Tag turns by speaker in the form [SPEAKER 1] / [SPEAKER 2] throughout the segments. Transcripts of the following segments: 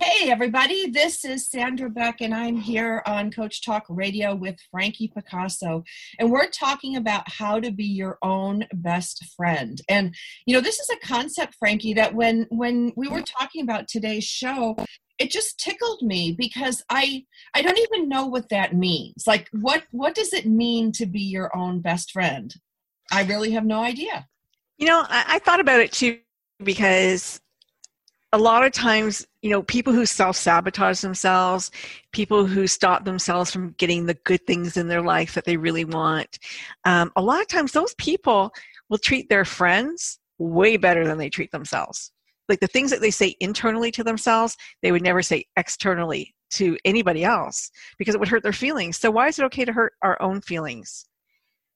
[SPEAKER 1] Hey, everybody, this is Sandra Beck, and I'm here on Coach Talk Radio with Frankie Picasso. And we're talking about how to be your own best friend. And, you know, this is a concept, Frankie, that when, when we were talking about today's show, it just tickled me because I I don't even know what that means. Like what what does it mean to be your own best friend? I really have no idea.
[SPEAKER 2] You know, I, I thought about it too because a lot of times, you know, people who self sabotage themselves, people who stop themselves from getting the good things in their life that they really want, um, a lot of times those people will treat their friends way better than they treat themselves. Like the things that they say internally to themselves, they would never say externally to anybody else because it would hurt their feelings. So why is it okay to hurt our own feelings?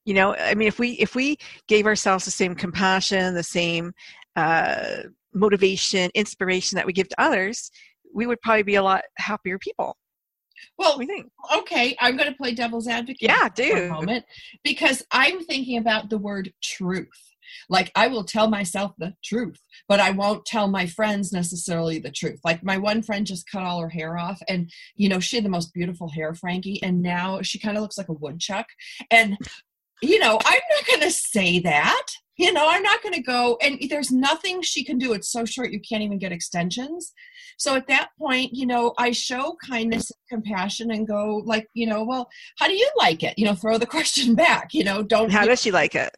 [SPEAKER 2] You know, I mean, if we if we gave ourselves the same compassion, the same uh, motivation, inspiration that we give to others, we would probably be a lot happier people.
[SPEAKER 1] Well, we think. okay, I'm going to play devil's advocate.
[SPEAKER 2] Yeah, do
[SPEAKER 1] for a moment because I'm thinking about the word truth. Like I will tell myself the truth, but I won't tell my friends necessarily the truth. Like my one friend just cut all her hair off, and you know she had the most beautiful hair, Frankie, and now she kind of looks like a woodchuck. And you know I'm not going to say that you know i'm not going to go and there's nothing she can do it's so short you can't even get extensions. So at that point you know i show kindness and compassion and go like you know well how do you like it? You know throw the question back you know don't
[SPEAKER 2] how does she like it?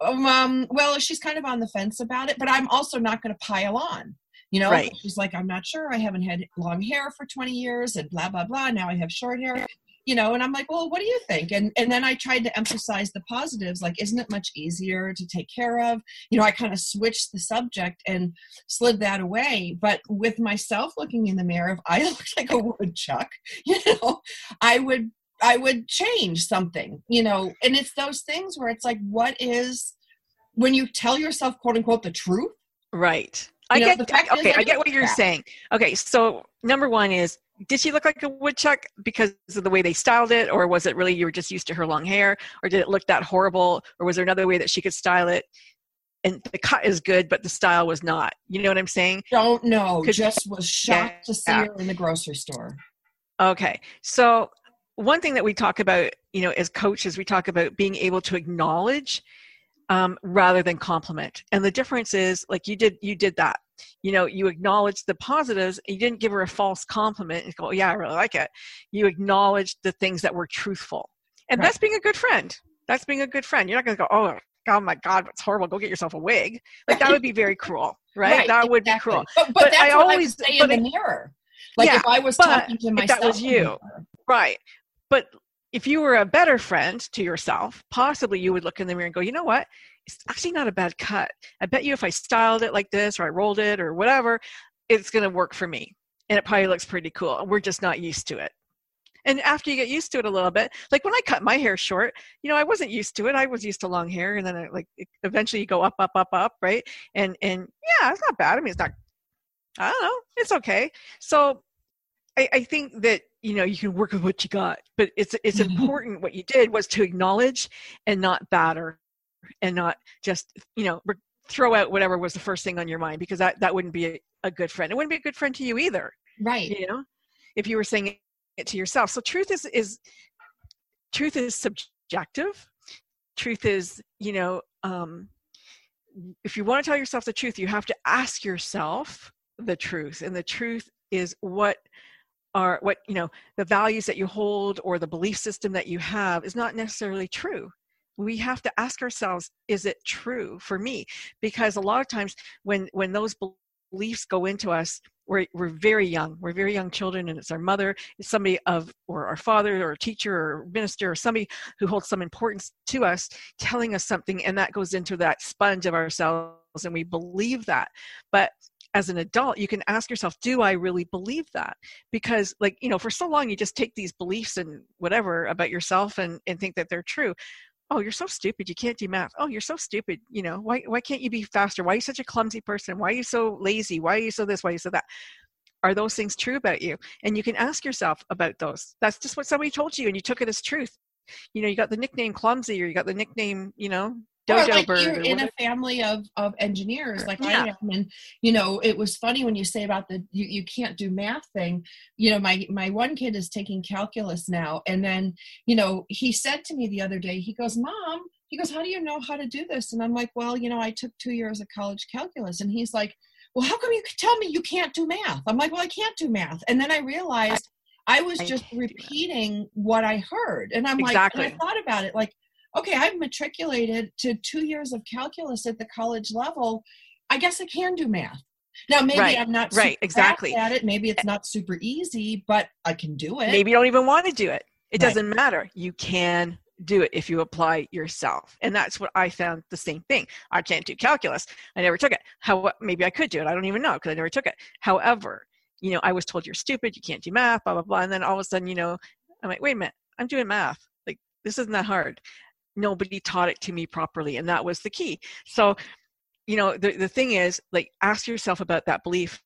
[SPEAKER 1] Um, um well she's kind of on the fence about it but i'm also not going to pile on you know?
[SPEAKER 2] Right.
[SPEAKER 1] she's like i'm not sure i haven't had long hair for 20 years and blah blah blah now i have short hair you know and i'm like well what do you think and and then i tried to emphasize the positives like isn't it much easier to take care of you know i kind of switched the subject and slid that away but with myself looking in the mirror if i looked like a woodchuck you know i would i would change something you know and it's those things where it's like what is when you tell yourself quote unquote the truth
[SPEAKER 2] right I know, get okay. I get what you're that. saying. Okay, so number one is did she look like a woodchuck because of the way they styled it or was it really you were just used to her long hair or did it look that horrible or was there another way that she could style it? And the cut is good but the style was not. You know what i'm saying?
[SPEAKER 1] Don't know. Just was shocked yeah. to see her in the grocery store.
[SPEAKER 2] Okay. So one thing that we talk about you know as coaches we talk about being able to acknowledge um, rather than compliment. And the difference is like you did you did that. You know you acknowledged the positives. You didn't give her a false compliment and go yeah i really like it. You acknowledged the things that were truthful. And right. that's being a good friend. That's being a good friend. You're not going to go oh oh my god that's horrible. Go get yourself a wig. Like that would be very cruel right, right that would be cruel.
[SPEAKER 1] but, but, but that's I what always I say in the mirror. Like yeah, if i was talking to myself
[SPEAKER 2] that was you right. But if you were a better friend to yourself possibly you would look in the mirror and go you know what it's actually not a bad cut. I bet you if I styled it like this or I rolled it or whatever, it's going to work for me. And it probably looks pretty cool. We're just not used to it. And after you get used to it a little bit, like when I cut my hair short, you know, I wasn't used to it. I was used to long hair, and then like eventually you go up, up, up, up, right? And and yeah, it's not bad. I mean, it's not. I don't know. It's okay. So I, I think that you know you can work with what you got, but it's it's important. What you did was to acknowledge and not batter and not just you know throw out whatever was the first thing on your mind because that that wouldn't be a, a good friend. It wouldn't be a good friend to you either
[SPEAKER 1] right.
[SPEAKER 2] you know if you were saying it to yourself. So truth is is truth is subjective. Truth is you know um if you want to tell yourself the truth you have to ask yourself the truth and the truth is what are what you know the values that you hold or the belief system that you have is not necessarily true. We have to ask ourselves is it true for me? Because a lot of times when when those beliefs go into us we're, we're very young. We're very young children and it's our mother it's somebody of or our father or a teacher or minister or somebody who holds some importance to us telling us something and that goes into that sponge of ourselves and we believe that. But as an adult you can ask yourself do i really believe that? Because like you know for so long you just take these beliefs and whatever about yourself and and think that they're true. Oh you're so stupid you can't do math. Oh you're so stupid you know why why can't you be faster? Why are you such a clumsy person? Why are you so lazy? Why are you so this? Why are you so that? Are those things true about you? And you can ask yourself about those. That's just what somebody told you and you took it as truth. You know you got the nickname clumsy or you got the nickname you know
[SPEAKER 1] dojo like bird you're in a family of of engineers like yeah. i am and you know it was funny when you say about the you, you can't do math thing you know my my one kid is taking calculus now and then you know he said to me the other day he goes mom he goes how do you know how to do this and i'm like well you know i took two years of college calculus and he's like well how come you tell me you can't do math i'm like well i can't do math and then i realized I, I was just repeating what I heard. And I'm exactly. like, I thought about it like, okay, I've matriculated to two years of calculus at the college level. I guess I can do math. Now, maybe right, I'm not right exactly at it. Maybe it's not super easy, but I can do it.
[SPEAKER 2] Maybe you don't even want to do it. It right. doesn't matter. You can do it if you apply yourself, and that's what I found. The same thing. I can't do calculus. I never took it. How maybe I could do it. I don't even know because I never took it. However, you know, I was told you're stupid. You can't do math. Blah blah blah. And then all of a sudden, you know, I'm like, wait a minute. I'm doing math. Like this isn't that hard nobody taught it to me properly and that was the key. So you know the, the thing is like ask yourself about that belief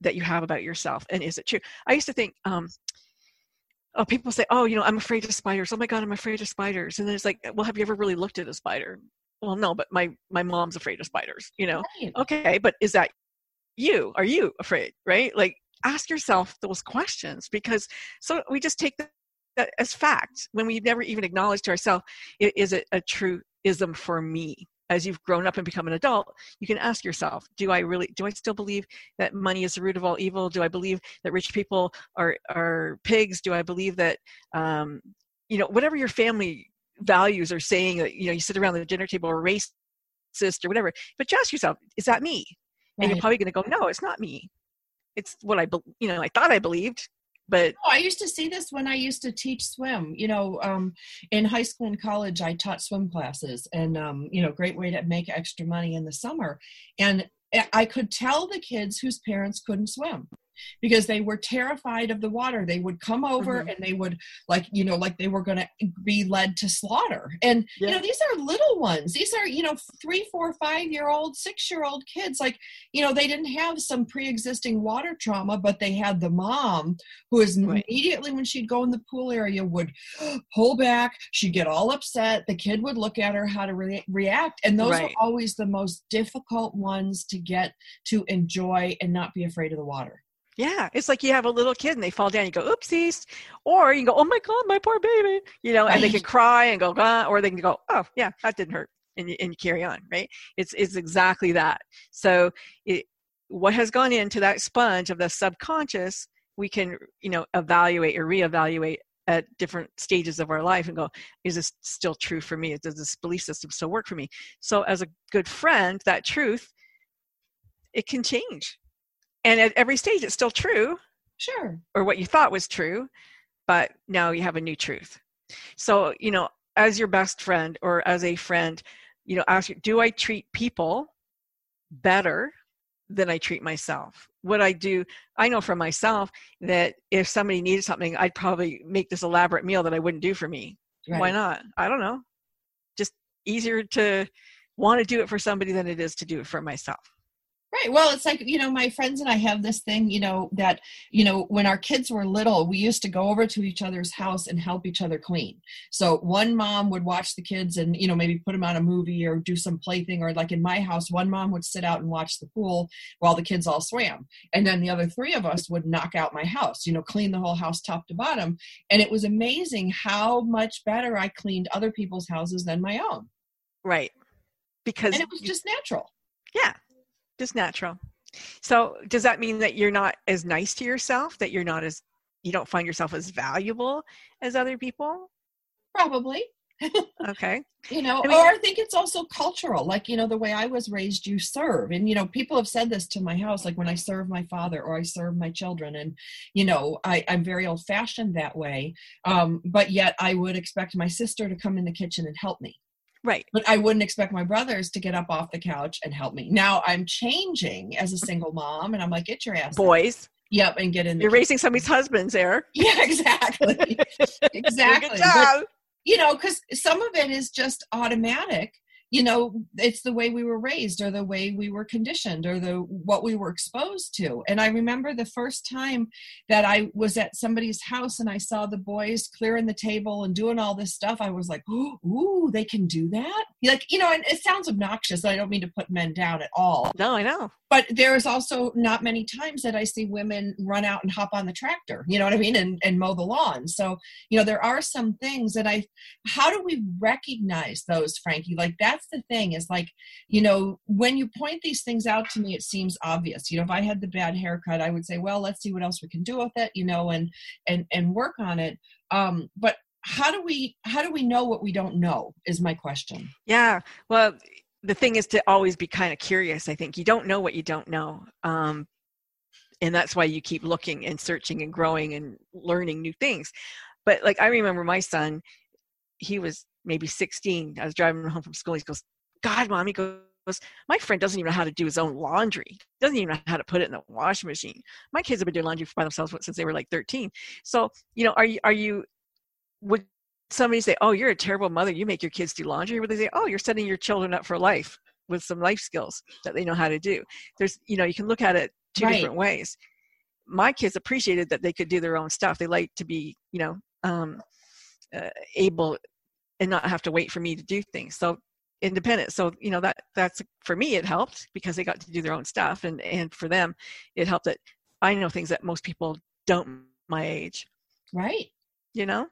[SPEAKER 2] that you have about yourself and is it true? I used to think um oh people say oh you know i'm afraid of spiders. Oh my god i'm afraid of spiders. And then it's like well have you ever really looked at a spider? Well no but my my mom's afraid of spiders you know? Right. okay but is that you? Are you afraid right? Like ask yourself those questions because so we just take as fact when we've never even acknowledge to ourselves is it a true ism for me? As you've grown up and become an adult you can ask yourself do i really do i still believe that money is the root of all evil? Do i believe that rich people are are pigs? Do i believe that um, you know whatever your family values are saying that you know you sit around the dinner table or racist or whatever but just ask yourself is that me? Right. and you're probably going to go no it's not me. It's what i you know i thought i believed but
[SPEAKER 1] oh, i used to see this when i used to teach swim. You know um, in high school and college i taught swim classes and um, you know great way to make extra money in the summer. And i could tell the kids whose parents couldn't swim because they were terrified of the water they would come over mm-hmm. and they would like you know like they were going to be led to slaughter and yeah. you know these are little ones these are you know three four five year old six year old kids like you know they didn't have some pre-existing water trauma but they had the mom who is right. immediately when she'd go in the pool area would pull back she'd get all upset the kid would look at her how to re- react and those right. are always the most difficult ones to get to enjoy and not be afraid of the water
[SPEAKER 2] yeah, it's like you have a little kid and they fall down. You go, oopsies, or you go, oh my god, my poor baby, you know, and they can cry and go, ah, or they can go, oh yeah, that didn't hurt, and you, and you carry on, right? It's it's exactly that. So, it, what has gone into that sponge of the subconscious, we can you know evaluate or reevaluate at different stages of our life and go, is this still true for me? Does this belief system still work for me? So, as a good friend, that truth, it can change and at every stage it's still true
[SPEAKER 1] sure.
[SPEAKER 2] or what you thought was true but now you have a new truth. So you know as your best friend or as a friend you know ask do i treat people better than i treat myself? What i do i know for myself that if somebody needed something i'd probably make this elaborate meal that i wouldn't do for me. Right. why not? I don't know. Just easier to want to do it for somebody than it is to do it for myself
[SPEAKER 1] Right. Well, it's like, you know, my friends and I have this thing, you know, that, you know, when our kids were little, we used to go over to each other's house and help each other clean. So one mom would watch the kids and, you know, maybe put them on a movie or do some plaything. Or like in my house, one mom would sit out and watch the pool while the kids all swam. And then the other three of us would knock out my house, you know, clean the whole house top to bottom. And it was amazing how much better I cleaned other people's houses than my own.
[SPEAKER 2] Right. Because
[SPEAKER 1] and it was just natural.
[SPEAKER 2] Yeah just natural. So does that mean that you're not as nice to yourself? That you're not as you don't find yourself as valuable as other people?
[SPEAKER 1] Probably.
[SPEAKER 2] okay.
[SPEAKER 1] you know, I mean, or I think it's also cultural. Like, you know, the way I was raised, you serve. And, you know, people have said this to my house, like when I serve my father or I serve my children. And, you know, I, I'm very old fashioned that way. Um, but yet I would expect my sister to come in the kitchen and help me
[SPEAKER 2] Right.
[SPEAKER 1] But I wouldn't expect my brothers to get up off the couch and help me. Now I'm changing as a single mom, and I'm like, get your ass.
[SPEAKER 2] Boys.
[SPEAKER 1] Up. Yep, and get in.
[SPEAKER 2] The You're raising somebody's husbands there.
[SPEAKER 1] Yeah, exactly. exactly.
[SPEAKER 2] Good job.
[SPEAKER 1] But, you know, because some of it is just automatic you know it's the way we were raised or the way we were conditioned or the what we were exposed to and i remember the first time that i was at somebody's house and i saw the boys clearing the table and doing all this stuff i was like ooh they can do that like you know and it sounds obnoxious i don't mean to put men down at all
[SPEAKER 2] no i know
[SPEAKER 1] but there's also not many times that I see women run out and hop on the tractor, you know what I mean, and, and mow the lawn. So, you know, there are some things that I, how do we recognize those, Frankie? Like, that's the thing is like, you know, when you point these things out to me, it seems obvious. You know, if I had the bad haircut, I would say, well, let's see what else we can do with it, you know, and, and, and work on it. Um, but how do we, how do we know what we don't know is my question.
[SPEAKER 2] Yeah. Well, the thing is to always be kind of curious i think you don't know what you don't know um, and that's why you keep looking and searching and growing and learning new things but like i remember my son he was maybe 16 i was driving home from school he goes god mom he goes my friend doesn't even know how to do his own laundry doesn't even know how to put it in the washing machine my kids have been doing laundry by themselves since they were like 13 so you know are you are you would somebody say, "Oh, you're a terrible mother. You make your kids do laundry," or they say, "Oh, you're setting your children up for life with some life skills that they know how to do." There's, you know, you can look at it two right. different ways. My kids appreciated that they could do their own stuff. They like to be, you know, um, uh, able and not have to wait for me to do things. So independent. So you know that that's for me it helped because they got to do their own stuff, and and for them it helped that I know things that most people don't my age.
[SPEAKER 1] Right.
[SPEAKER 2] You know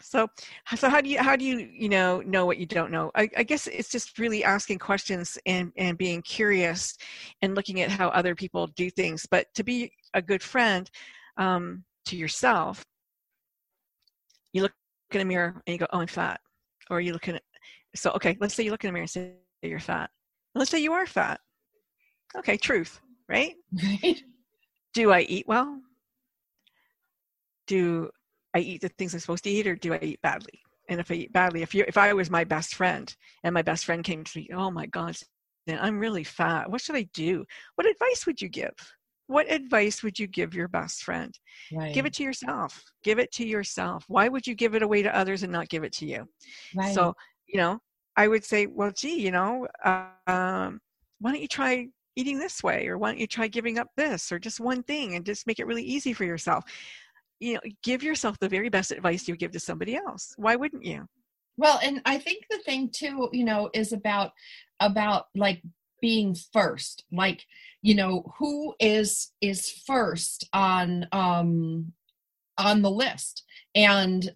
[SPEAKER 2] so so how do you how do you you know know what you don't know I, I, guess it's just really asking questions and and being curious and looking at how other people do things but to be a good friend um, to yourself you look in a mirror and you go oh i'm fat or you look it so okay let's say you look in the mirror and say you're fat let's say you are fat okay truth right
[SPEAKER 1] right
[SPEAKER 2] do i eat well do I eat the things I'm supposed to eat or do I eat badly? And if I eat badly, if you if I was my best friend and my best friend came to me, oh my God, I'm really fat. What should I do? What advice would you give? What advice would you give your best friend? Right. Give it to yourself. Give it to yourself. Why would you give it away to others and not give it to you? Right. So, you know, I would say, well, gee, you know, um, why don't you try eating this way? Or why don't you try giving up this or just one thing and just make it really easy for yourself? you know give yourself the very best advice you give to somebody else why wouldn't you
[SPEAKER 1] well and i think the thing too you know is about about like being first. Like you know who is is first on um on the list? And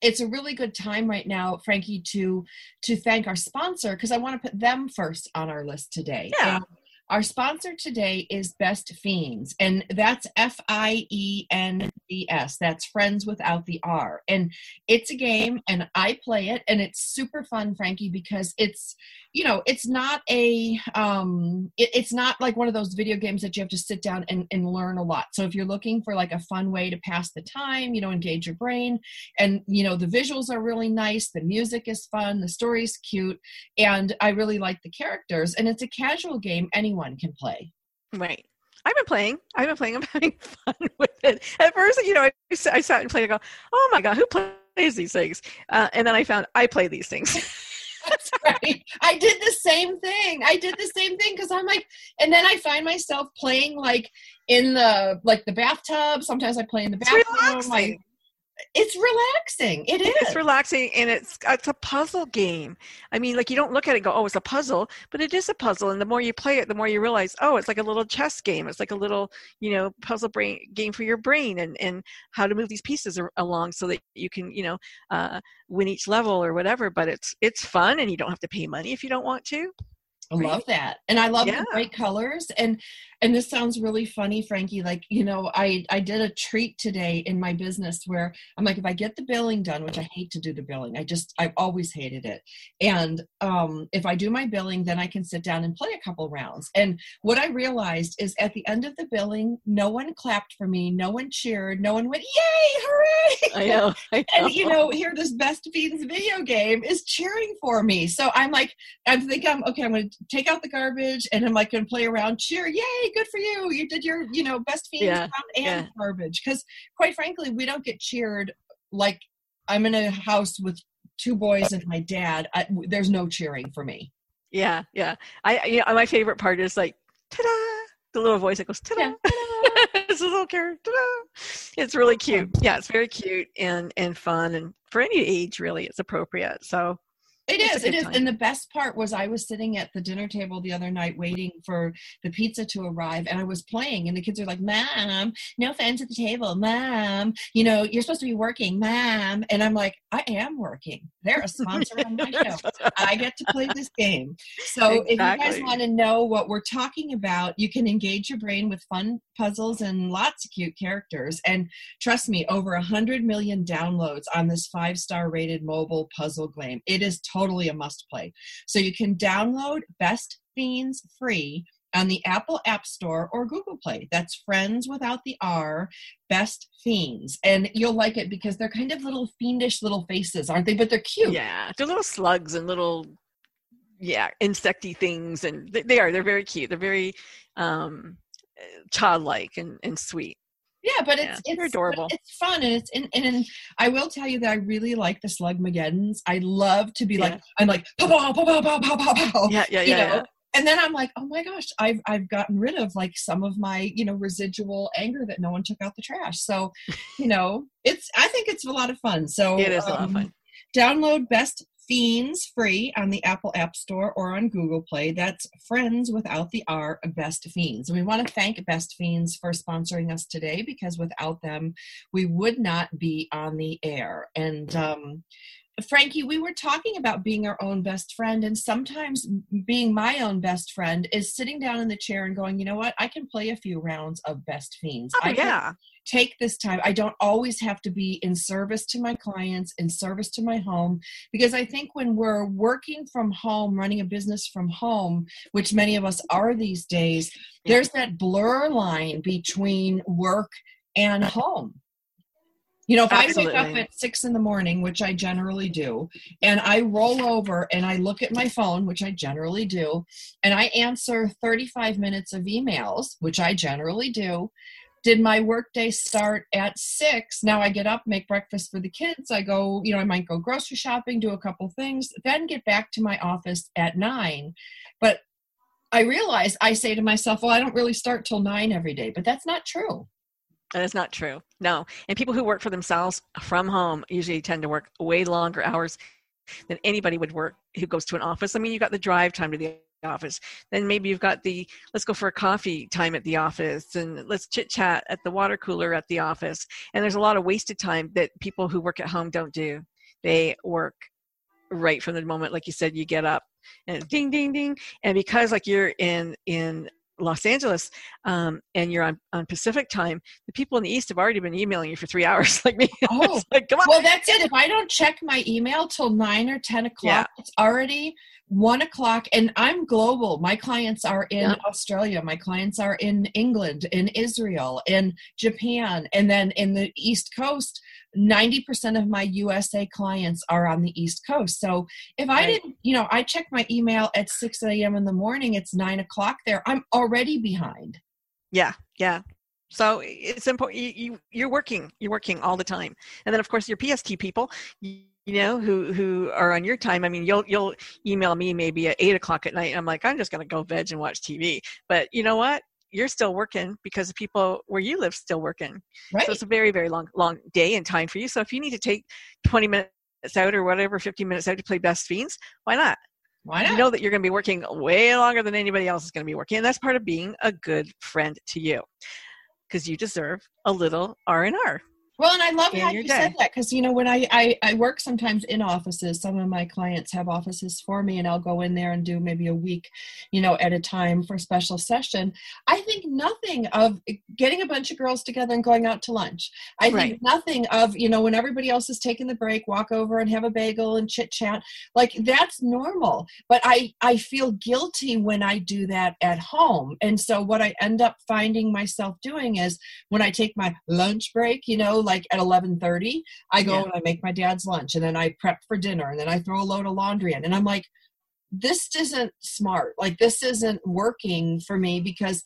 [SPEAKER 1] it's a really good time right now frankie to to thank our sponsor because i want to put them first on our list today.
[SPEAKER 2] Yeah. And
[SPEAKER 1] our sponsor today is Best Fiends, and that's F I E N D S. That's Friends without the R. And it's a game, and I play it, and it's super fun, Frankie, because it's you know it's not a um it, it's not like one of those video games that you have to sit down and, and learn a lot so if you're looking for like a fun way to pass the time you know engage your brain and you know the visuals are really nice the music is fun the story's cute and i really like the characters and it's a casual game anyone can play
[SPEAKER 2] right I've been playing. I've been playing. I'm having fun with it. At first, you know, I, I sat and played. I go, "Oh my god, who plays these things?" Uh, and then I found I play these things.
[SPEAKER 1] That's right. I did the same thing. I did the same thing because I'm like, and then I find myself playing like in the like the bathtub. Sometimes I play in the bathroom. Like it's relaxing. It is.
[SPEAKER 2] It's relaxing, and it's it's a puzzle game. I mean, like you don't look at it and go, "Oh, it's a puzzle," but it is a puzzle. And the more you play it, the more you realize, oh, it's like a little chess game. It's like a little, you know, puzzle brain game for your brain, and and how to move these pieces along so that you can, you know, uh, win each level or whatever. But it's it's fun, and you don't have to pay money if you don't want to.
[SPEAKER 1] I love that. And I love
[SPEAKER 2] Yeah.
[SPEAKER 1] the bright colors. And and this sounds really funny, Frankie. Like, you know, I I did a treat today in my business where I'm like, if I get the billing done, which I hate to do the billing, I just I've always hated it. And um if I do my billing, then I can sit down and play a couple rounds. And what I realized is at the end of the billing, no one clapped for me, no one cheered, no one went, Yay, hooray!
[SPEAKER 2] I know. I know.
[SPEAKER 1] and you know here this best fiends video game is cheering for me so i'm like i'm thinking i'm okay i'm going to take out the garbage and i'm like going to play around cheer yay good for you you did your you know best fiends
[SPEAKER 2] Yeah,
[SPEAKER 1] and
[SPEAKER 2] yeah.
[SPEAKER 1] garbage because quite frankly we don't get cheered like i'm in a house with two boys and my dad I, there's no cheering for me
[SPEAKER 2] Yeah, yeah. I, you know, my favorite part is like, ta-da! The little voice that goes, ta-da!
[SPEAKER 1] Yeah.
[SPEAKER 2] it's a little character. Ta-da! It's really cute. Yeah, it's very cute and and fun, and for any age, really, it's appropriate. So
[SPEAKER 1] It is. It is.
[SPEAKER 2] time.
[SPEAKER 1] And the best part was I was sitting at the dinner table the other night waiting for the pizza to arrive and I was playing and the kids are like, Mom, no fans at the table. Mom, you know, you're supposed to be working, Mom. And I'm like, I am working. They're a sponsor on my show. I get to play this game. So if you guys want to know what we're talking about, you can engage your brain with fun puzzles and lots of cute characters. And trust me, over a hundred million downloads on this five star rated mobile puzzle game. It is totally a must play. So you can download Best Fiends free on the Apple App Store or Google Play. That's Friends without the R, Best Fiends. And you'll like it because they're kind of little fiendish little faces, aren't they? But they're cute.
[SPEAKER 2] yeah, they're little slugs and little yeah insecty things, and they, they are. They're very cute. They're very um, childlike and and sweet.
[SPEAKER 1] Yeah, but it's
[SPEAKER 2] yeah,
[SPEAKER 1] it's
[SPEAKER 2] adorable.
[SPEAKER 1] It's fun and it's and, and I will tell you that I really like the Slugmageddons. I love to be
[SPEAKER 2] yeah.
[SPEAKER 1] like I'm like pow pow pow pow pow pow pow. Yeah,
[SPEAKER 2] yeah, yeah,
[SPEAKER 1] you know?
[SPEAKER 2] yeah.
[SPEAKER 1] And then I'm like, oh my gosh, I've I've gotten rid of like some of my you know residual anger that no one took out the trash. So, you know, it's I think it's a lot of fun. So
[SPEAKER 2] it is um, a lot of
[SPEAKER 1] um,
[SPEAKER 2] fun.
[SPEAKER 1] Download best Fiends free on the Apple App Store or on Google Play. That's Friends without the R, Best Fiends. And we want to thank Best Fiends for sponsoring us today because without them, we would not be on the air. And um, Frankie, we were talking about being our own best friend, and sometimes being my own best friend is sitting down in the chair and going, you know what, I can play a few rounds of Best Fiends.
[SPEAKER 2] Oh
[SPEAKER 1] I
[SPEAKER 2] yeah,
[SPEAKER 1] take this time. I don't always have to be in service to my clients, in service to my home, because I think when we're working from home, running a business from home, which many of us are these days,
[SPEAKER 2] Yeah.
[SPEAKER 1] there's that blur line between work and home. You know, if I wake up at six in the morning, which I generally do, and I roll over and I look at my phone, which I generally do, and I answer 35 minutes of emails, which I generally do, did my workday start at six? Now i get up make breakfast for the kids i go you know i might go grocery shopping do a couple things then get back to my office at nine. But i realize i say to myself well i don't really start till nine every day but that's not true
[SPEAKER 2] that is not true. No, and people who work for themselves from home usually tend to work way longer hours than anybody would work who goes to an office. I mean, you've got the drive time to the office. Then maybe you've got the let's go for a coffee time at the office and let's chit chat at the water cooler at the office. And there's a lot of wasted time that people who work at home don't do. They work right from the moment, like you said, you get up and ding, ding, ding. And because like you're in in Los Angeles um, and you're on, on Pacific time, the people in the East have already been emailing you for three hours, like me.
[SPEAKER 1] Oh.
[SPEAKER 2] Like, come on.
[SPEAKER 1] well that's it if i don't check my email till nine or ten o'clock
[SPEAKER 2] Yeah.
[SPEAKER 1] it's already one o'clock and i'm global my clients are in
[SPEAKER 2] Yeah.
[SPEAKER 1] australia my clients are in england in israel in japan and then in the east coast 90% of my usa clients are on the east coast so if i
[SPEAKER 2] Right.
[SPEAKER 1] didn't you know i check my email at 6 a.m in the morning it's 9 o'clock there i'm already behind
[SPEAKER 2] Yeah, yeah. So it's important. You, you you're working. You're working all the time, and then of course your PST people, you, you know, who who are on your time. I mean, you'll you'll email me maybe at eight o'clock at night. And I'm like, I'm just gonna go veg and watch TV. But you know what? You're still working because the people where you live still working.
[SPEAKER 1] right
[SPEAKER 2] So it's a very very long long day and time for you. So if you need to take 20 minutes out or whatever, 15 minutes out to play Best Fiends, why not?
[SPEAKER 1] why
[SPEAKER 2] you
[SPEAKER 1] not
[SPEAKER 2] know that you're going to be working way longer than anybody else is going to be working and that's part of being a good friend to you because you deserve a little r&r
[SPEAKER 1] Well, and I love how you day. said that because you know when I, I I work sometimes in offices. Some of my clients have offices for me, and I'll go in there and do maybe a week, you know, at a time for a special session. I think nothing of eh, getting a bunch of girls together and going out to lunch. I right. think nothing of you know when everybody else is taking the break, walk over and have a bagel and chit chat. Like that's normal. But I I feel guilty when I do that at home, and so what I end up finding myself doing is when I take my lunch break, you know like at 11:30, I go yeah. and I make my dad's lunch and then I prep for dinner and then I throw a load of laundry in and I'm like this isn't smart. Like this isn't working for me because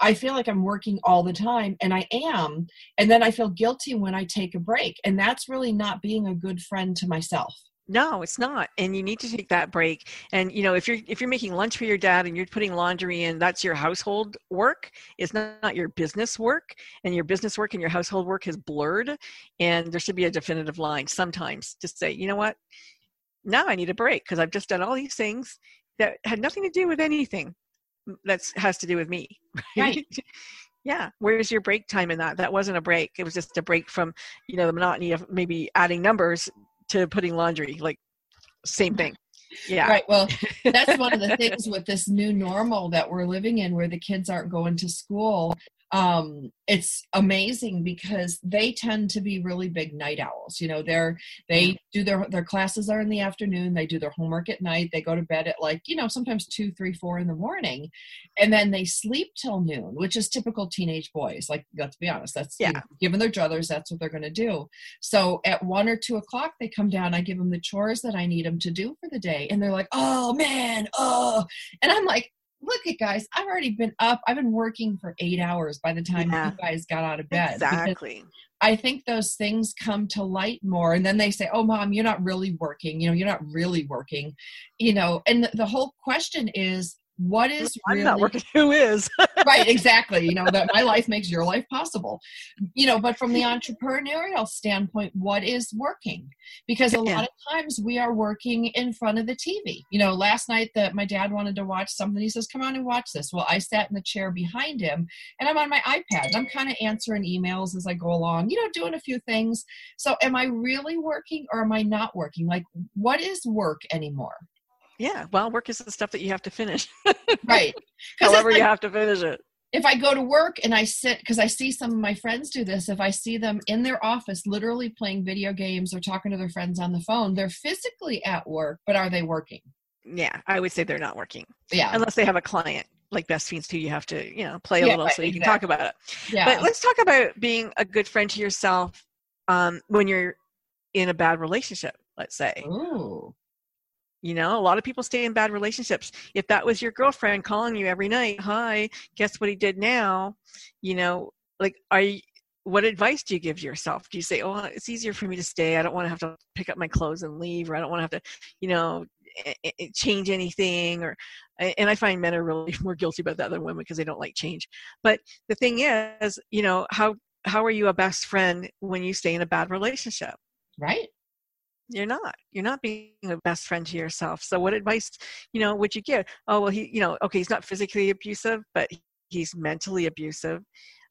[SPEAKER 1] I feel like I'm working all the time and I am and then I feel guilty when I take a break and that's really not being a good friend to myself
[SPEAKER 2] no it's not and you need to take that break and you know if you're if you're making lunch for your dad and you're putting laundry in that's your household work it's not, not your business work and your business work and your household work has blurred and there should be a definitive line sometimes to say you know what? Now i need a break because i've just done all these things that had nothing to do with anything that has to do with me.
[SPEAKER 1] Right?
[SPEAKER 2] Yeah where's your break time in that? That wasn't a break it was just a break from you know the monotony of maybe adding numbers to putting laundry like same thing. Yeah.
[SPEAKER 1] Right well that's one of the things with this new normal that we're living in where the kids aren't going to school um, it's amazing because they tend to be really big night owls. You know, they're they do their their classes are in the afternoon. They do their homework at night. They go to bed at like you know sometimes two, three, four in the morning, and then they sleep till noon, which is typical teenage boys. Like let's be honest, that's yeah. You know, given their druthers, that's what they're going to do. So at one or two o'clock, they come down. I give them the chores that I need them to do for the day, and they're like, "Oh man, oh," and I'm like, look at guys, I've already been up. I've been working for eight hours by the time yeah. you guys got out of bed.
[SPEAKER 2] Exactly.
[SPEAKER 1] I think those things come to light more. And then they say, oh, mom, you're not really working. You know, you're not really working. You know, and the, the whole question is, what is
[SPEAKER 2] I'm
[SPEAKER 1] really,
[SPEAKER 2] not working who is?
[SPEAKER 1] Right exactly you know that my life makes your life possible. You know but from the entrepreneurial standpoint what is working? Because a yeah. lot of times we are working in front of the tv you know last night that my dad wanted to watch something he says come on and watch this. Well i sat in the chair behind him and i'm on my ipad. I'm kind of answering emails as i go along you know doing a few things. So am i really working or am i not working? Like what is work anymore
[SPEAKER 2] yeah, well, work is the stuff that you have to finish.
[SPEAKER 1] right.
[SPEAKER 2] However, like, you have to finish it.
[SPEAKER 1] If I go to work and I sit, because I see some of my friends do this, if I see them in their office literally playing video games or talking to their friends on the phone, they're physically at work, but are they working?
[SPEAKER 2] Yeah, I would say they're not working.
[SPEAKER 1] Yeah.
[SPEAKER 2] Unless they have a client like Best Fiends too, you have to, you know, play a yeah, little so you exactly. can talk about it.
[SPEAKER 1] Yeah.
[SPEAKER 2] But let's talk about being a good friend to yourself um, when you're in a bad relationship, let's say.
[SPEAKER 1] Ooh.
[SPEAKER 2] You know, a lot of people stay in bad relationships. If that was your girlfriend calling you every night, hi, guess what he did now? You know, like, are you, what advice do you give yourself? Do you say, oh, it's easier for me to stay. I don't want to have to pick up my clothes and leave, or I don't want to have to, you know, eh, eh, eh, change anything or and i find men are really more guilty about that than women because they don't like change but the thing is you know how how are you a best friend when you stay in a bad relationship
[SPEAKER 1] right
[SPEAKER 2] you're not. You're not being a best friend to yourself. So what advice you know would you give? Oh well he you know okay he's not physically abusive but he's mentally abusive.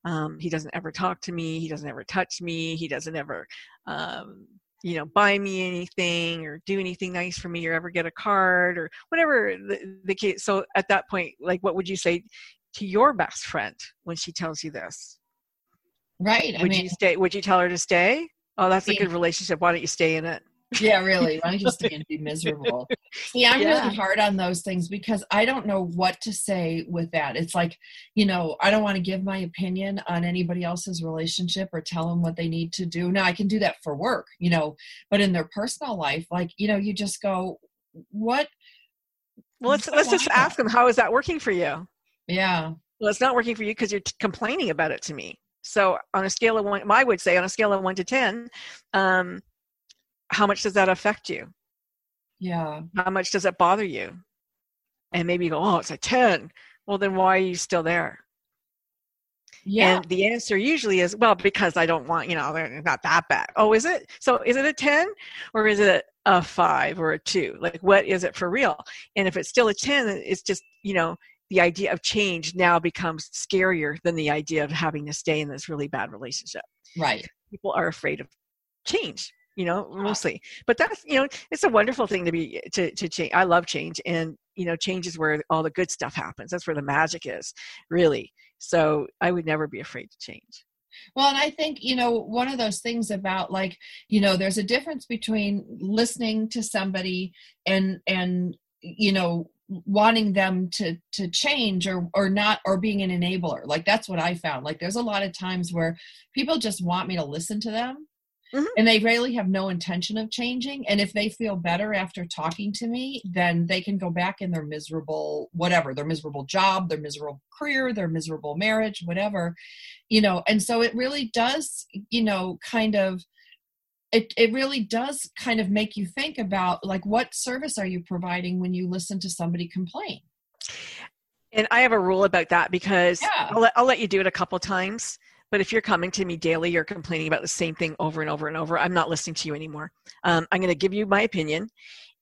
[SPEAKER 2] Um, he doesn't ever talk to me. He doesn't ever touch me. He doesn't ever um, you know buy me anything or do anything nice for me or ever get a card or whatever the, the case so at that point like what would you say to your best friend when she tells you this?
[SPEAKER 1] Right
[SPEAKER 2] I would mean, you stay would you tell her to stay? Oh that's a good relationship. Why don't you stay in it
[SPEAKER 1] yeah, really. Why don't you stay and be miserable? See, I'm yeah. really hard on those things because I don't know what to say with that. It's like, you know, I don't want to give my opinion on anybody else's relationship or tell them what they need to do. Now, I can do that for work, you know, but in their personal life, like, you know, you just go, what?
[SPEAKER 2] Well, let's let's just ask them how is that working for you?
[SPEAKER 1] Yeah.
[SPEAKER 2] Well, it's not working for you because you're t- complaining about it to me. So on a scale of one, I would say on a scale of one to ten, um, how much does that affect you?
[SPEAKER 1] Yeah.
[SPEAKER 2] How much does it bother you? And maybe you go, oh, it's a 10. Well, then why are you still there?
[SPEAKER 1] Yeah.
[SPEAKER 2] And the answer usually is, well, because I don't want, you know, they're not that bad. Oh, is it? So is it a 10 or is it a five or a two? Like, what is it for real? And if it's still a 10, it's just, you know, the idea of change now becomes scarier than the idea of having to stay in this really bad relationship.
[SPEAKER 1] Right.
[SPEAKER 2] People are afraid of change, you know, mostly. Ah. But that's, you know, it's a wonderful thing to be to to change. I love change and you know, change is where all the good stuff happens. That's where the magic is, really. So I would never be afraid to change.
[SPEAKER 1] Well, and I think, you know, one of those things about like, you know, there's a difference between listening to somebody and and you know wanting them to to change or or not or being an enabler like that's what i found like there's a lot of times where people just want me to listen to them mm-hmm. and they really have no intention of changing and if they feel better after talking to me then they can go back in their miserable whatever their miserable job their miserable career their miserable marriage whatever you know and so it really does you know kind of it, it really does kind of make you think about like what service are you providing when you listen to somebody complain
[SPEAKER 2] and i have a rule about that because yeah. I'll, let, I'll let you do it a couple times but if you're coming to me daily you're complaining about the same thing over and over and over i'm not listening to you anymore. Um, i'm going to give you my opinion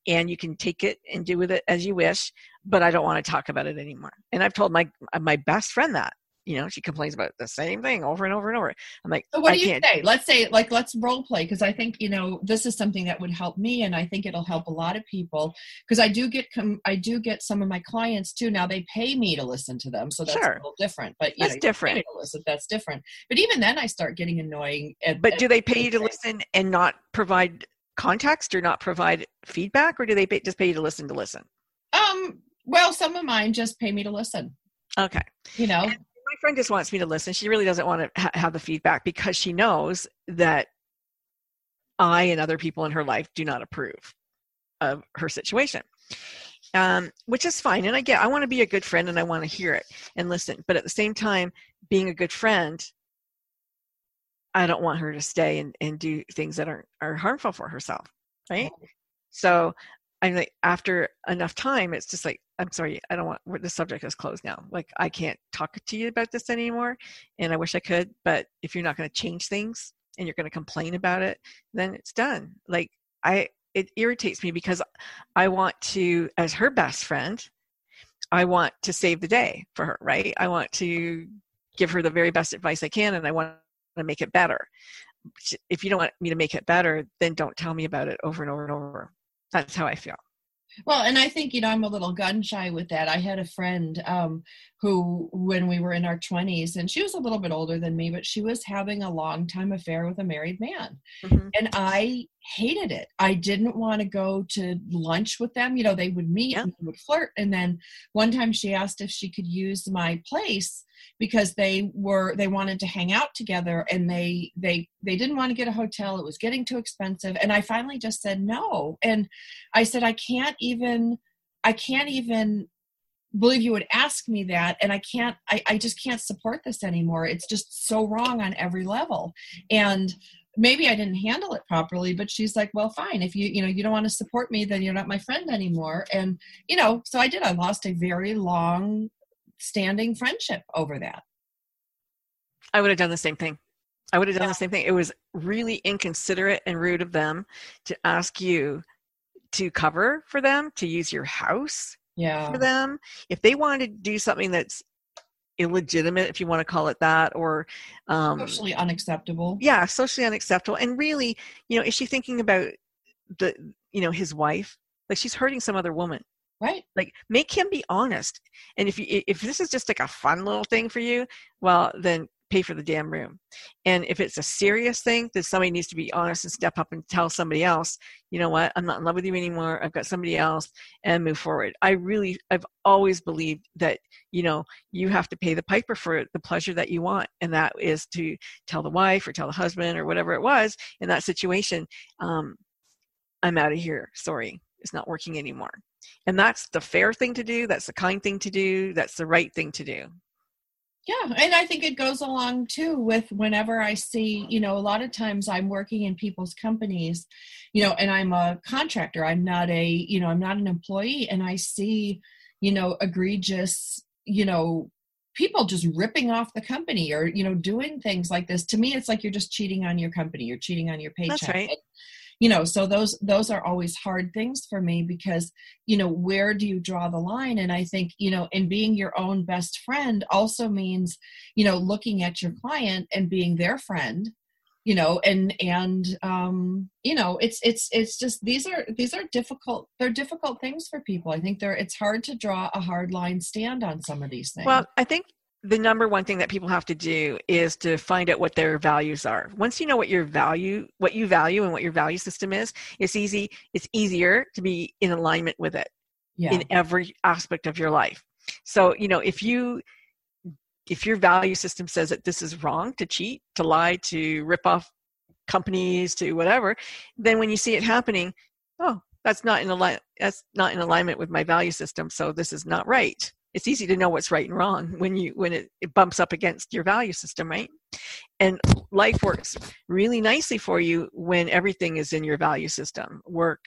[SPEAKER 2] and you can take it and do with it as you wish but i don't want to talk about it anymore. And i've told my my best friend that you know she complains about the same thing over and over and over. I'm like
[SPEAKER 1] so what do you say? Let's say like let's role play because i think you know this is something that would help me and i think it'll help a lot of people because i do get com- i do get some of my clients too now they pay me to listen to them so that's sure. a little different but you
[SPEAKER 2] that's
[SPEAKER 1] know,
[SPEAKER 2] different.
[SPEAKER 1] listen, that's different. But even then i start getting annoying
[SPEAKER 2] at, but do they pay you to listen and not provide context or not provide feedback or do they pay, just pay you to listen to listen?
[SPEAKER 1] Um well some of mine just pay me to listen.
[SPEAKER 2] Okay.
[SPEAKER 1] You know?
[SPEAKER 2] And friend just wants me to listen. She really doesn't want to ha- have the feedback because she knows that I and other people in her life do not approve of her situation. Um, which is fine. And I get, I want to be a good friend and I want to hear it and listen. But at the same time, being a good friend, I don't want her to stay and, and do things that are, are harmful for herself. Right. So I'm like, after enough time, it's just like, I'm sorry, I don't want the subject is closed now. Like I can't talk to you about this anymore, and I wish I could. But if you're not going to change things and you're going to complain about it, then it's done. Like I, it irritates me because I want to, as her best friend, I want to save the day for her. Right? I want to give her the very best advice I can, and I want to make it better. If you don't want me to make it better, then don't tell me about it over and over and over. That's how I feel.
[SPEAKER 1] Well, and I think, you know, I'm a little gun shy with that. I had a friend um, who, when we were in our 20s, and she was a little bit older than me, but she was having a long time affair with a married man. Mm-hmm. And I hated it. I didn't want to go to lunch with them. You know, they would meet yeah. and would flirt. And then one time she asked if she could use my place because they were they wanted to hang out together and they they they didn't want to get a hotel it was getting too expensive and i finally just said no and i said i can't even i can't even believe you would ask me that and i can't I, I just can't support this anymore it's just so wrong on every level and maybe i didn't handle it properly but she's like well fine if you you know you don't want to support me then you're not my friend anymore and you know so i did i lost a very long standing friendship over that.
[SPEAKER 2] I would have done the same thing. I would have done yeah. the same thing. It was really inconsiderate and rude of them to ask you to cover for them, to use your house
[SPEAKER 1] yeah.
[SPEAKER 2] for them. If they wanted to do something that's illegitimate, if you want to call it that, or
[SPEAKER 1] um, socially unacceptable.
[SPEAKER 2] Yeah, socially unacceptable. And really, you know, is she thinking about the, you know, his wife? Like she's hurting some other woman
[SPEAKER 1] right
[SPEAKER 2] like make him be honest and if you if this is just like a fun little thing for you well then pay for the damn room. And if it's a serious thing then somebody needs to be honest and step up and tell somebody else you know what? I'm not in love with you anymore. I've got somebody else and move forward. I really i've always believed that you know you have to pay the piper for the pleasure that you want. And that is to tell the wife or tell the husband or whatever it was in that situation um, i'm out of here. Sorry. It's not working anymore. And that's the fair thing to do. That's the kind thing to do. That's the right thing to do
[SPEAKER 1] yeah and i think it goes along too with whenever i see you know a lot of times i'm working in people's companies you know and i'm a contractor i'm not a you know i'm not an employee and i see you know egregious you know people just ripping off the company or you know doing things like this. To me it's like you're just cheating on your company you're cheating on your paycheck.
[SPEAKER 2] That's right
[SPEAKER 1] you know so those those are always hard things for me because you know where do you draw the line? And i think you know in being your own best friend also means you know looking at your client and being their friend you know and and um you know it's it's it's just these are these are difficult they're difficult things for people. I think they're it's hard to draw a hard line stand on some of these things.
[SPEAKER 2] Well i think the number one thing that people have to do is to find out what their values are once you know what your value what you value and what your value system is it's easy it's easier to be in alignment with it yeah. in every aspect of your life so you know if you if your value system says that this is wrong to cheat, to lie, to rip off companies, to whatever, then when you see it happening, oh, that's not in ali- that's not in alignment with my value system, so this is not right. It's easy to know what's right and wrong when you when it, it bumps up against your value system, right? And life works really nicely for you when everything is in your value system, work,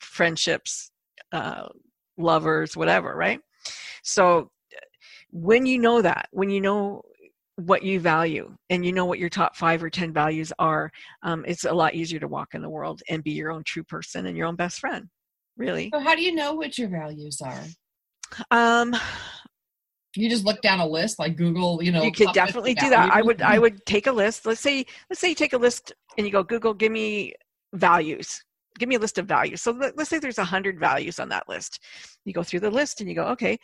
[SPEAKER 2] friendships, uh, lovers, whatever, right? So when you know that, when you know what you value and you know what your top five or ten values are, um, it's a lot easier to walk in the world and be your own true person and your own best friend. Really.
[SPEAKER 1] So, how do you know what your values are?
[SPEAKER 2] Um,
[SPEAKER 1] you just look down a list like google you know
[SPEAKER 2] you could definitely do that. I would i would take a list. Let's say let's say you take a list and you go google give me values. Give me a list of values. So let's say there's a hundred values on that list. You go through the list and you go okay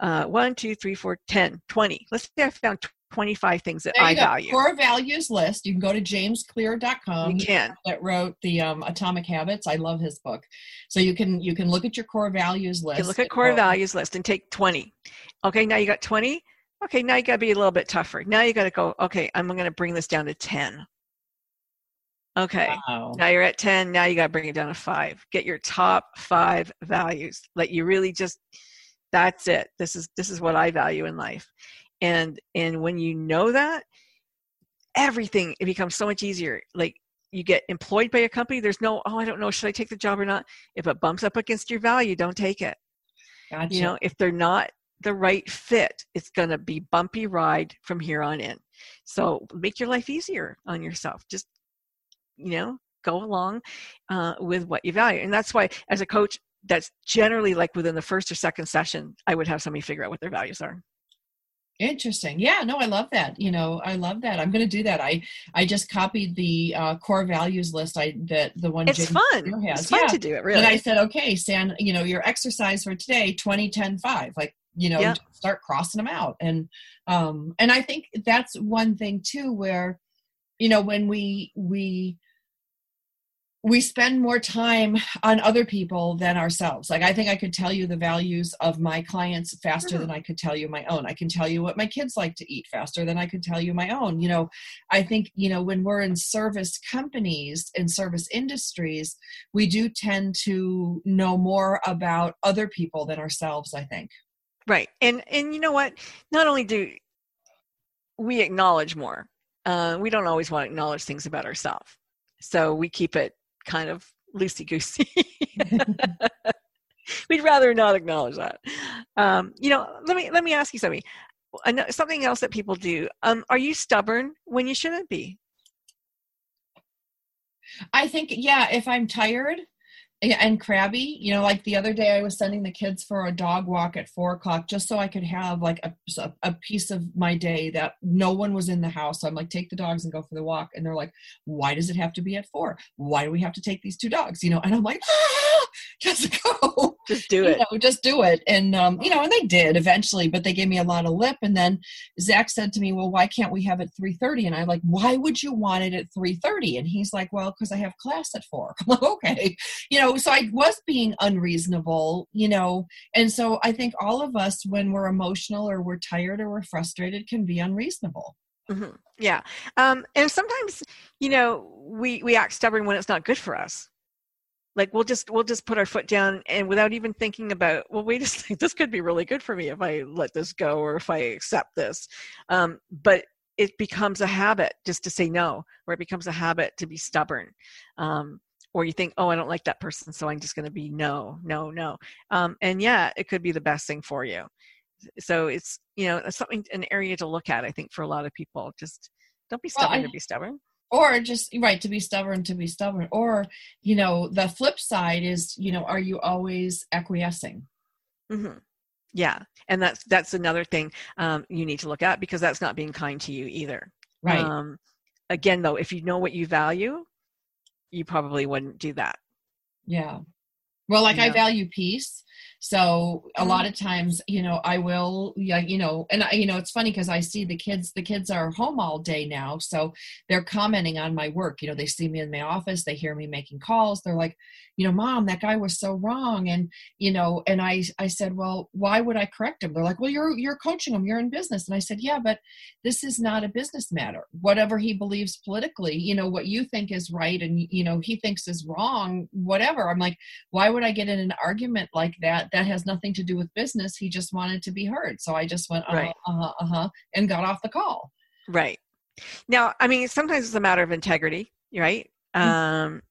[SPEAKER 2] uh, 1, 2, 3, 4, 10, 20. Let's say I found 25 things that I
[SPEAKER 1] go.
[SPEAKER 2] value.
[SPEAKER 1] Core values list. You can go to jamesclear.com.
[SPEAKER 2] You can.
[SPEAKER 1] That wrote the um, Atomic Habits. I love his book. So you can you can look at your core values list.
[SPEAKER 2] You look at core values list and take 20. Okay, now you got 20. Okay, now you got to be a little bit tougher. Now you got to go, okay, I'm going to bring this down to 10. Okay. Wow. Now you're at 10. Now you got to bring it down to 5. Get your top 5 values. Let you really just that's it this is this is what i value in life and and when you know that everything it becomes so much easier. Like you get employed by a company there's no oh i don't know should i take the job or not? If it bumps up against your value don't take it. Gotcha. you know if they're not the right fit it's going to be bumpy ride from here on in. So make your life easier on yourself. Just you know go along uh, with what you value. And that's why as a coach that's generally like within the first or second session i would have somebody figure out what their values are
[SPEAKER 1] interesting. Yeah no i love that you know i love that. I'm going to do that. I i just copied the uh, core values list i that the one
[SPEAKER 2] it's fun. Has. it's fun yeah. to do it really
[SPEAKER 1] and i said okay san you know your exercise for today 20 10 5 like you know start crossing them out. And um and i think that's one thing too where you know when we we we spend more time on other people than ourselves. Like I think I could tell you the values of my clients faster mm-hmm. than I could tell you my own. I can tell you what my kids like to eat faster than I could tell you my own. You know, I think, you know, when we're in service companies and service industries, we do tend to know more about other people than ourselves, I think.
[SPEAKER 2] Right. And and you know what? Not only do we acknowledge more, uh, we don't always want to acknowledge things about ourselves. So we keep it kind of loosey goosey. We'd rather not acknowledge that. Um, you know, let me let me ask you something. Something else that people do. Um, are you stubborn when you shouldn't be?
[SPEAKER 1] I think yeah. If I'm tired, and crabby you know like the other day i was sending the kids for a dog walk at four o'clock just so i could have like a, a piece of my day that no one was in the house. So i'm like take the dogs and go for the walk. And they're like why does it have to be at four? Why do we have to take these two dogs? You know and i'm like ah, just go.
[SPEAKER 2] Just do it.
[SPEAKER 1] you know, just do it. And um, you know and they did eventually but they gave me a lot of lip. And then zach said to me well why can't we have it 3.30 and i'm like why would you want it at 3.30 and he's like well because i have class at four. I'm like okay. You know know so i was being unreasonable you know? And so i think all of us when we're emotional or we're tired or we're frustrated can be unreasonable.
[SPEAKER 2] Mm-hmm. yeah. Um, and sometimes you know we we act stubborn when it's not good for us like we'll just we'll just put our foot down and without even thinking about well wait a second this could be really good for me if i let this go or if i accept this um, but it becomes a habit just to say no or it becomes a habit to be stubborn um, or you think, oh, I don't like that person, so I'm just going to be no, no, no. Um, and yeah, it could be the best thing for you. So it's you know something an area to look at. I think for a lot of people, just don't be stubborn well, I, to be stubborn.
[SPEAKER 1] Or just right to be stubborn to be stubborn. Or you know the flip side is you know are you always acquiescing?
[SPEAKER 2] Mm-hmm. yeah and that's that's another thing um, you need to look at because that's not being kind to you either.
[SPEAKER 1] Right.
[SPEAKER 2] Um, again though if you know what you value you probably wouldn't do that.
[SPEAKER 1] Yeah. Well like
[SPEAKER 2] yeah.
[SPEAKER 1] i value peace so a
[SPEAKER 2] Mm-hmm.
[SPEAKER 1] lot of times you know i will yeah you know and I, you know it's funny because i see the kids the kids are home all day now so they're commenting on my work you know they see me in my office they hear me making calls they're like you know mom that guy was so wrong and you know and i i said well why would i correct him? They're like well you're you're coaching him you're in business and i said yeah but this is not a business matter. Whatever he believes politically you know what you think is right and you know he thinks is wrong whatever. I'm like why would i get in an argument like that that has nothing to do with business. He just wanted to be heard. So i just went uh-huh
[SPEAKER 2] Right.
[SPEAKER 1] uh-huh uh-huh and got off the call.
[SPEAKER 2] Right. Now i mean sometimes it's a matter of integrity right?
[SPEAKER 1] Mm-hmm.
[SPEAKER 2] um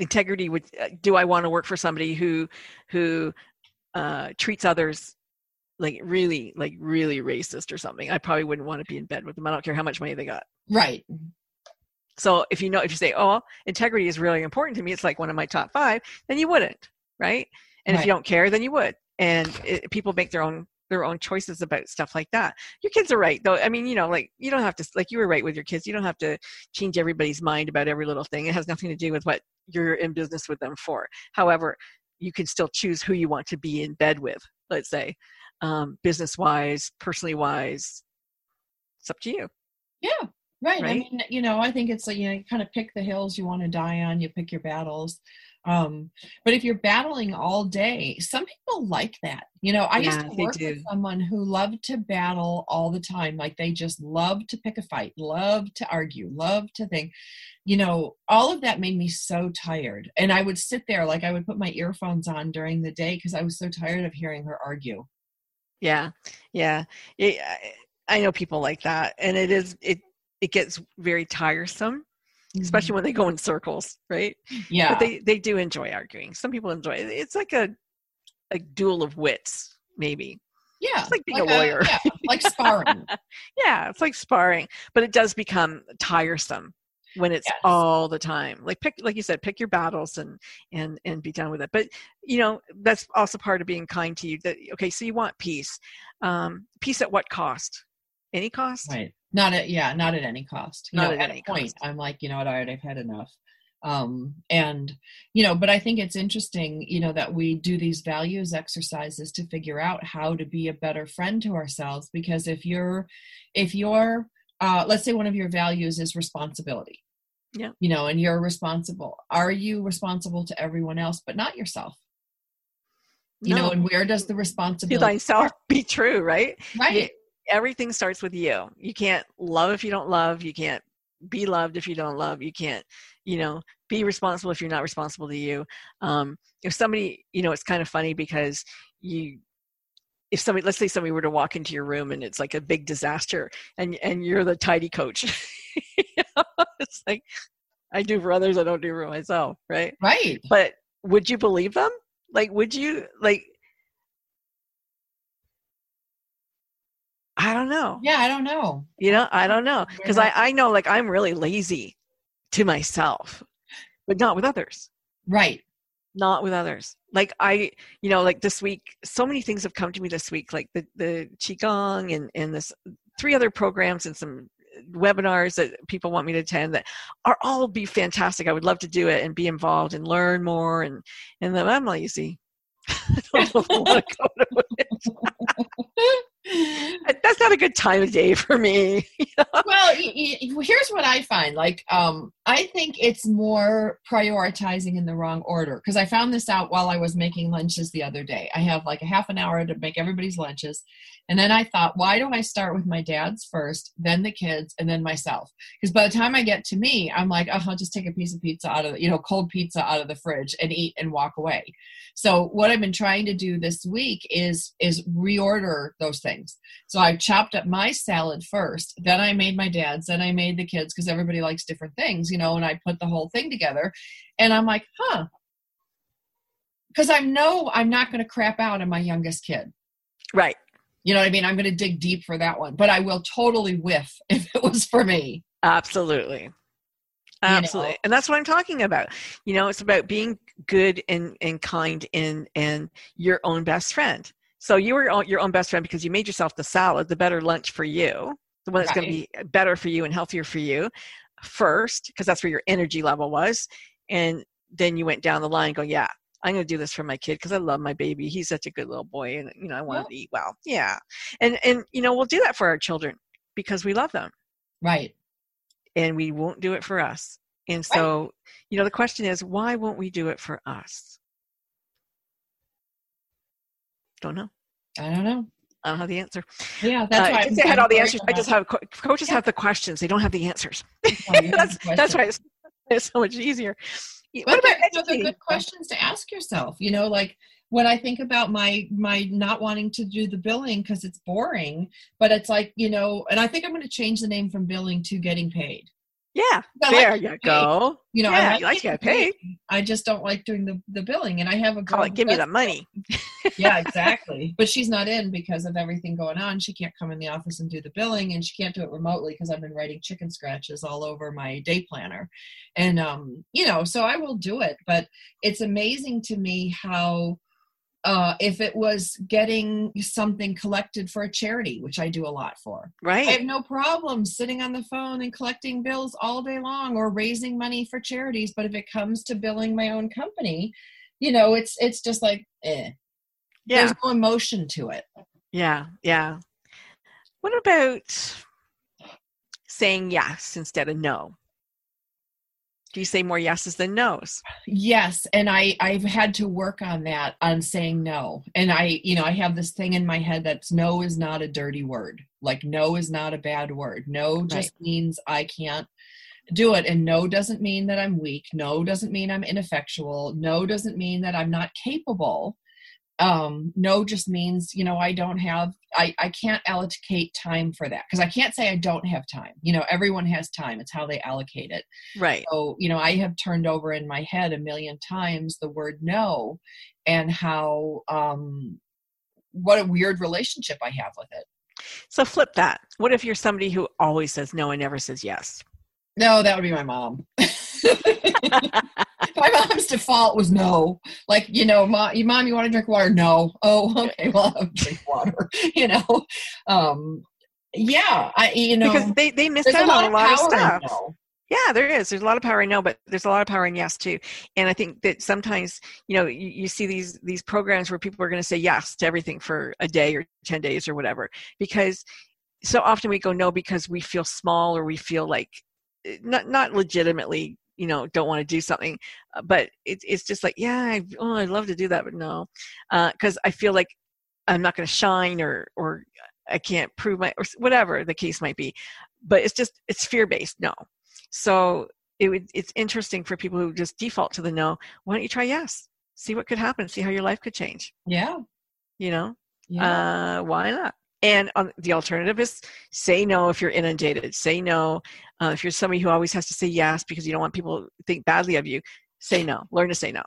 [SPEAKER 2] integrity would uh, do i want to work for somebody who who uh treats others like really like really racist or something? I probably wouldn't want to be in bed with them. I don't care how much money they got.
[SPEAKER 1] Right
[SPEAKER 2] so if you know if you say oh integrity is really important to me it's like one of my top five then you wouldn't right? And if you don't care then you would. And it, people make their own their own choices about stuff like that. Your kids are right though. I mean you know like you don't have to like you were right with your kids. You don't have to change everybody's mind about every little thing. It has nothing to do with what you're in business with them for. However you can still choose who you want to be in bed with let's say um, business wise personally wise it's up to you.
[SPEAKER 1] Yeah right. i mean you know i think it's like you know you kind of pick the hills you want to die on you pick your battles um but if you're battling all day some people like that you know i used to work with someone who loved to battle all the time like they just loved to pick a fight loved to argue loved to think you know all of that made me so tired and i would sit there like i would put my earphones on during the day because i was so tired of hearing her argue
[SPEAKER 2] Yeah, yeah. It, I know people like that, and it is it it gets very tiresome, especially when they go in circles, right?
[SPEAKER 1] yeah
[SPEAKER 2] But they they do enjoy arguing. Some people enjoy it. It's like a a duel of wits, maybe.
[SPEAKER 1] yeah
[SPEAKER 2] it's like being a lawyer.
[SPEAKER 1] yeah like sparring
[SPEAKER 2] Yeah, it's like sparring, but it does become tiresome when it's
[SPEAKER 1] Yes.
[SPEAKER 2] all the time. Like pick, like you said, pick your battles and and and be done with it. But you know that's also part of being kind to you. That okay, so you want peace. Um, peace at what cost? Any cost?
[SPEAKER 1] Right. Not at yeah, not at any cost. You
[SPEAKER 2] Not
[SPEAKER 1] know,
[SPEAKER 2] at any
[SPEAKER 1] a point,
[SPEAKER 2] cost.
[SPEAKER 1] I'm like, you know what, all right, I've had enough. Um, and you know, but I think it's interesting, you know, that we do these values exercises to figure out how to be a better friend to ourselves. Because if you're, if you're, uh, let's say one of your values is responsibility.
[SPEAKER 2] Yeah.
[SPEAKER 1] You know, and you're responsible. Are you responsible to everyone else, but not yourself? You know, and where does the
[SPEAKER 2] to
[SPEAKER 1] responsibility?
[SPEAKER 2] thyself be true, right?
[SPEAKER 1] right.
[SPEAKER 2] Everything starts with you. You can't love if you don't love. You can't be loved if you don't love. You can't, you know, be responsible if you're not responsible to you. Um, if somebody, you know, it's kind of funny because you, if somebody, let's say somebody were to walk into your room and it's like a big disaster, and and you're the tidy coach, You know, it's like I do for others, I don't do for myself, right?
[SPEAKER 1] Right.
[SPEAKER 2] But would you believe them? Like, would you like? I don't know.
[SPEAKER 1] Yeah, I don't know.
[SPEAKER 2] You know, I don't know because I I know like I'm really lazy to myself, but not with others.
[SPEAKER 1] Right.
[SPEAKER 2] Not with others. Like I, you know, like this week, so many things have come to me this week, like the the qigong and and this three other programs and some webinars that people want me to attend that are all be fantastic. I would love to do it and be involved and learn more and and then I'm lazy. I don't know if I want to go to it. That's not a good time of day for me.
[SPEAKER 1] well, here's what I find. Like, um, I think it's more prioritizing in the wrong order because I found this out while I was making lunches the other day. I have like a half an hour to make everybody's lunches, and then I thought, why don't I start with my dad's first, then the kids, and then myself? Because by the time I get to me, I'm like, oh, I'll just take a piece of pizza out of the, you know, cold pizza out of the fridge and eat and walk away. So what I've been trying to do this week is is reorder those things. So I chopped up my salad first, then I made my dad's, then I made the kids because everybody likes different things, you know, and I put the whole thing together. And I'm like, huh. Because I know I'm not going to crap out on my youngest kid.
[SPEAKER 2] right.
[SPEAKER 1] You know what I mean? I'm going to dig deep for that one, but I will totally whiff if it was for me.
[SPEAKER 2] Absolutely. Absolutely. You know? And that's what I'm talking about. You know, it's about being good and, and kind and, and your own best friend. So you were your own best friend because you made yourself the salad, the better lunch for you, the one that's right. going to be better for you and healthier for you first, because that's where your energy level was. And then you went down the line going, yeah, I'm going to do this for my kid because I love my baby. He's such a good little boy, and you know I want to eat well. Yeah, and and you know we'll do that for our children because we love them,
[SPEAKER 1] right?
[SPEAKER 2] And we won't do it for us. And so, right. you know, the question is, why won't we do it for us? Don't know.
[SPEAKER 1] I don't know.
[SPEAKER 2] I don't have the answer.
[SPEAKER 1] Yeah, that's uh, why
[SPEAKER 2] I, I had all the answers. I just have coaches yeah. have the questions; they don't have the answers. Oh, that's that's why it's, it's so much easier
[SPEAKER 1] what about educating? good questions to ask yourself you know like when i think about my my not wanting to do the billing because it's boring but it's like you know and i think i'm going to change the name from billing to getting paid
[SPEAKER 2] yeah, there like you go.
[SPEAKER 1] You know,
[SPEAKER 2] yeah,
[SPEAKER 1] I like,
[SPEAKER 2] like to get paid.
[SPEAKER 1] I just don't like doing the, the billing, and I have a
[SPEAKER 2] girl. Call it, give me the money.
[SPEAKER 1] yeah, exactly. But she's not in because of everything going on. She can't come in the office and do the billing, and she can't do it remotely because I've been writing chicken scratches all over my day planner, and um, you know, so I will do it. But it's amazing to me how uh, if it was getting something collected for a charity, which I do a lot for.
[SPEAKER 2] Right.
[SPEAKER 1] I have no problem sitting on the phone and collecting bills all day long or raising money for charities. But if it comes to billing my own company, you know, it's it's just like, eh. Yeah. There's no emotion to it.
[SPEAKER 2] Yeah, yeah. What about saying yes instead of no? Do you say more yeses than nos?
[SPEAKER 1] Yes and i i've had to work on that on saying no. And i you know i have this thing in my head that's no is not a dirty word. Like no is not a bad word. No just means i can't do it. And no doesn't mean that i'm weak. No doesn't mean i'm ineffectual. No doesn't mean that i'm not capable um no just means you know i don't have i i can't allocate time for that. Because i can't say i don't have time. You know everyone has time. It's how they allocate it.
[SPEAKER 2] Right.
[SPEAKER 1] So you know i have turned over in my head a million times the word no and how um what a weird relationship i have with it.
[SPEAKER 2] So flip that. What if you're somebody who always says no and never says yes?
[SPEAKER 1] No that would be my mom my mom's default was no. Like, you know, mom, mom, you want to drink water? No. Oh, okay. Well, I'll drink water. you know, um, yeah, I, you know,
[SPEAKER 2] because they they miss out on a lot of stuff. Yeah, there is. There's a lot of power in no, but there's a lot of power in yes too. And I think that sometimes, you know, you, you see these these programs where people are going to say yes to everything for a day or ten days or whatever, because so often we go no because we feel small or we feel like eh, not not legitimately you know don't want to do something uh, but it, it's just like yeah I, oh, i'd love to do that but no because uh, i feel like i'm not going to shine or or i can't prove my or whatever the case might be but it's just it's fear based no. So it would it's interesting for people who just default to the no why don't you try yes? See what could happen see how your life could change.
[SPEAKER 1] Yeah.
[SPEAKER 2] You know? Yeah. uh why not and on, the alternative is say no if you're inundated. Say no uh, if you're somebody who always has to say yes because you don't want people to think badly of you. Say no. Learn to say no.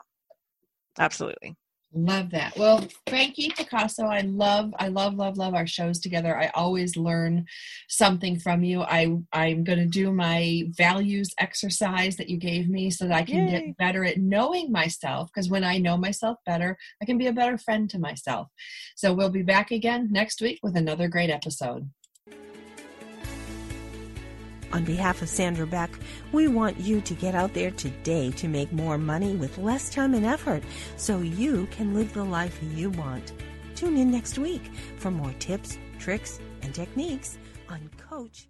[SPEAKER 2] Absolutely.
[SPEAKER 1] Love that. Well, Frankie Picasso, I love, I love, love, love our shows together. I always learn something from you. I I'm going to do my values exercise that you gave me so that I can Yay. get better at knowing myself. Because when I know myself better, I can be a better friend to myself. So we'll be back again next week with another great episode.
[SPEAKER 3] On behalf of Sandra Beck, we want you to get out there today to make more money with less time and effort so you can live the life you want. Tune in next week for more tips, tricks, and techniques on Coach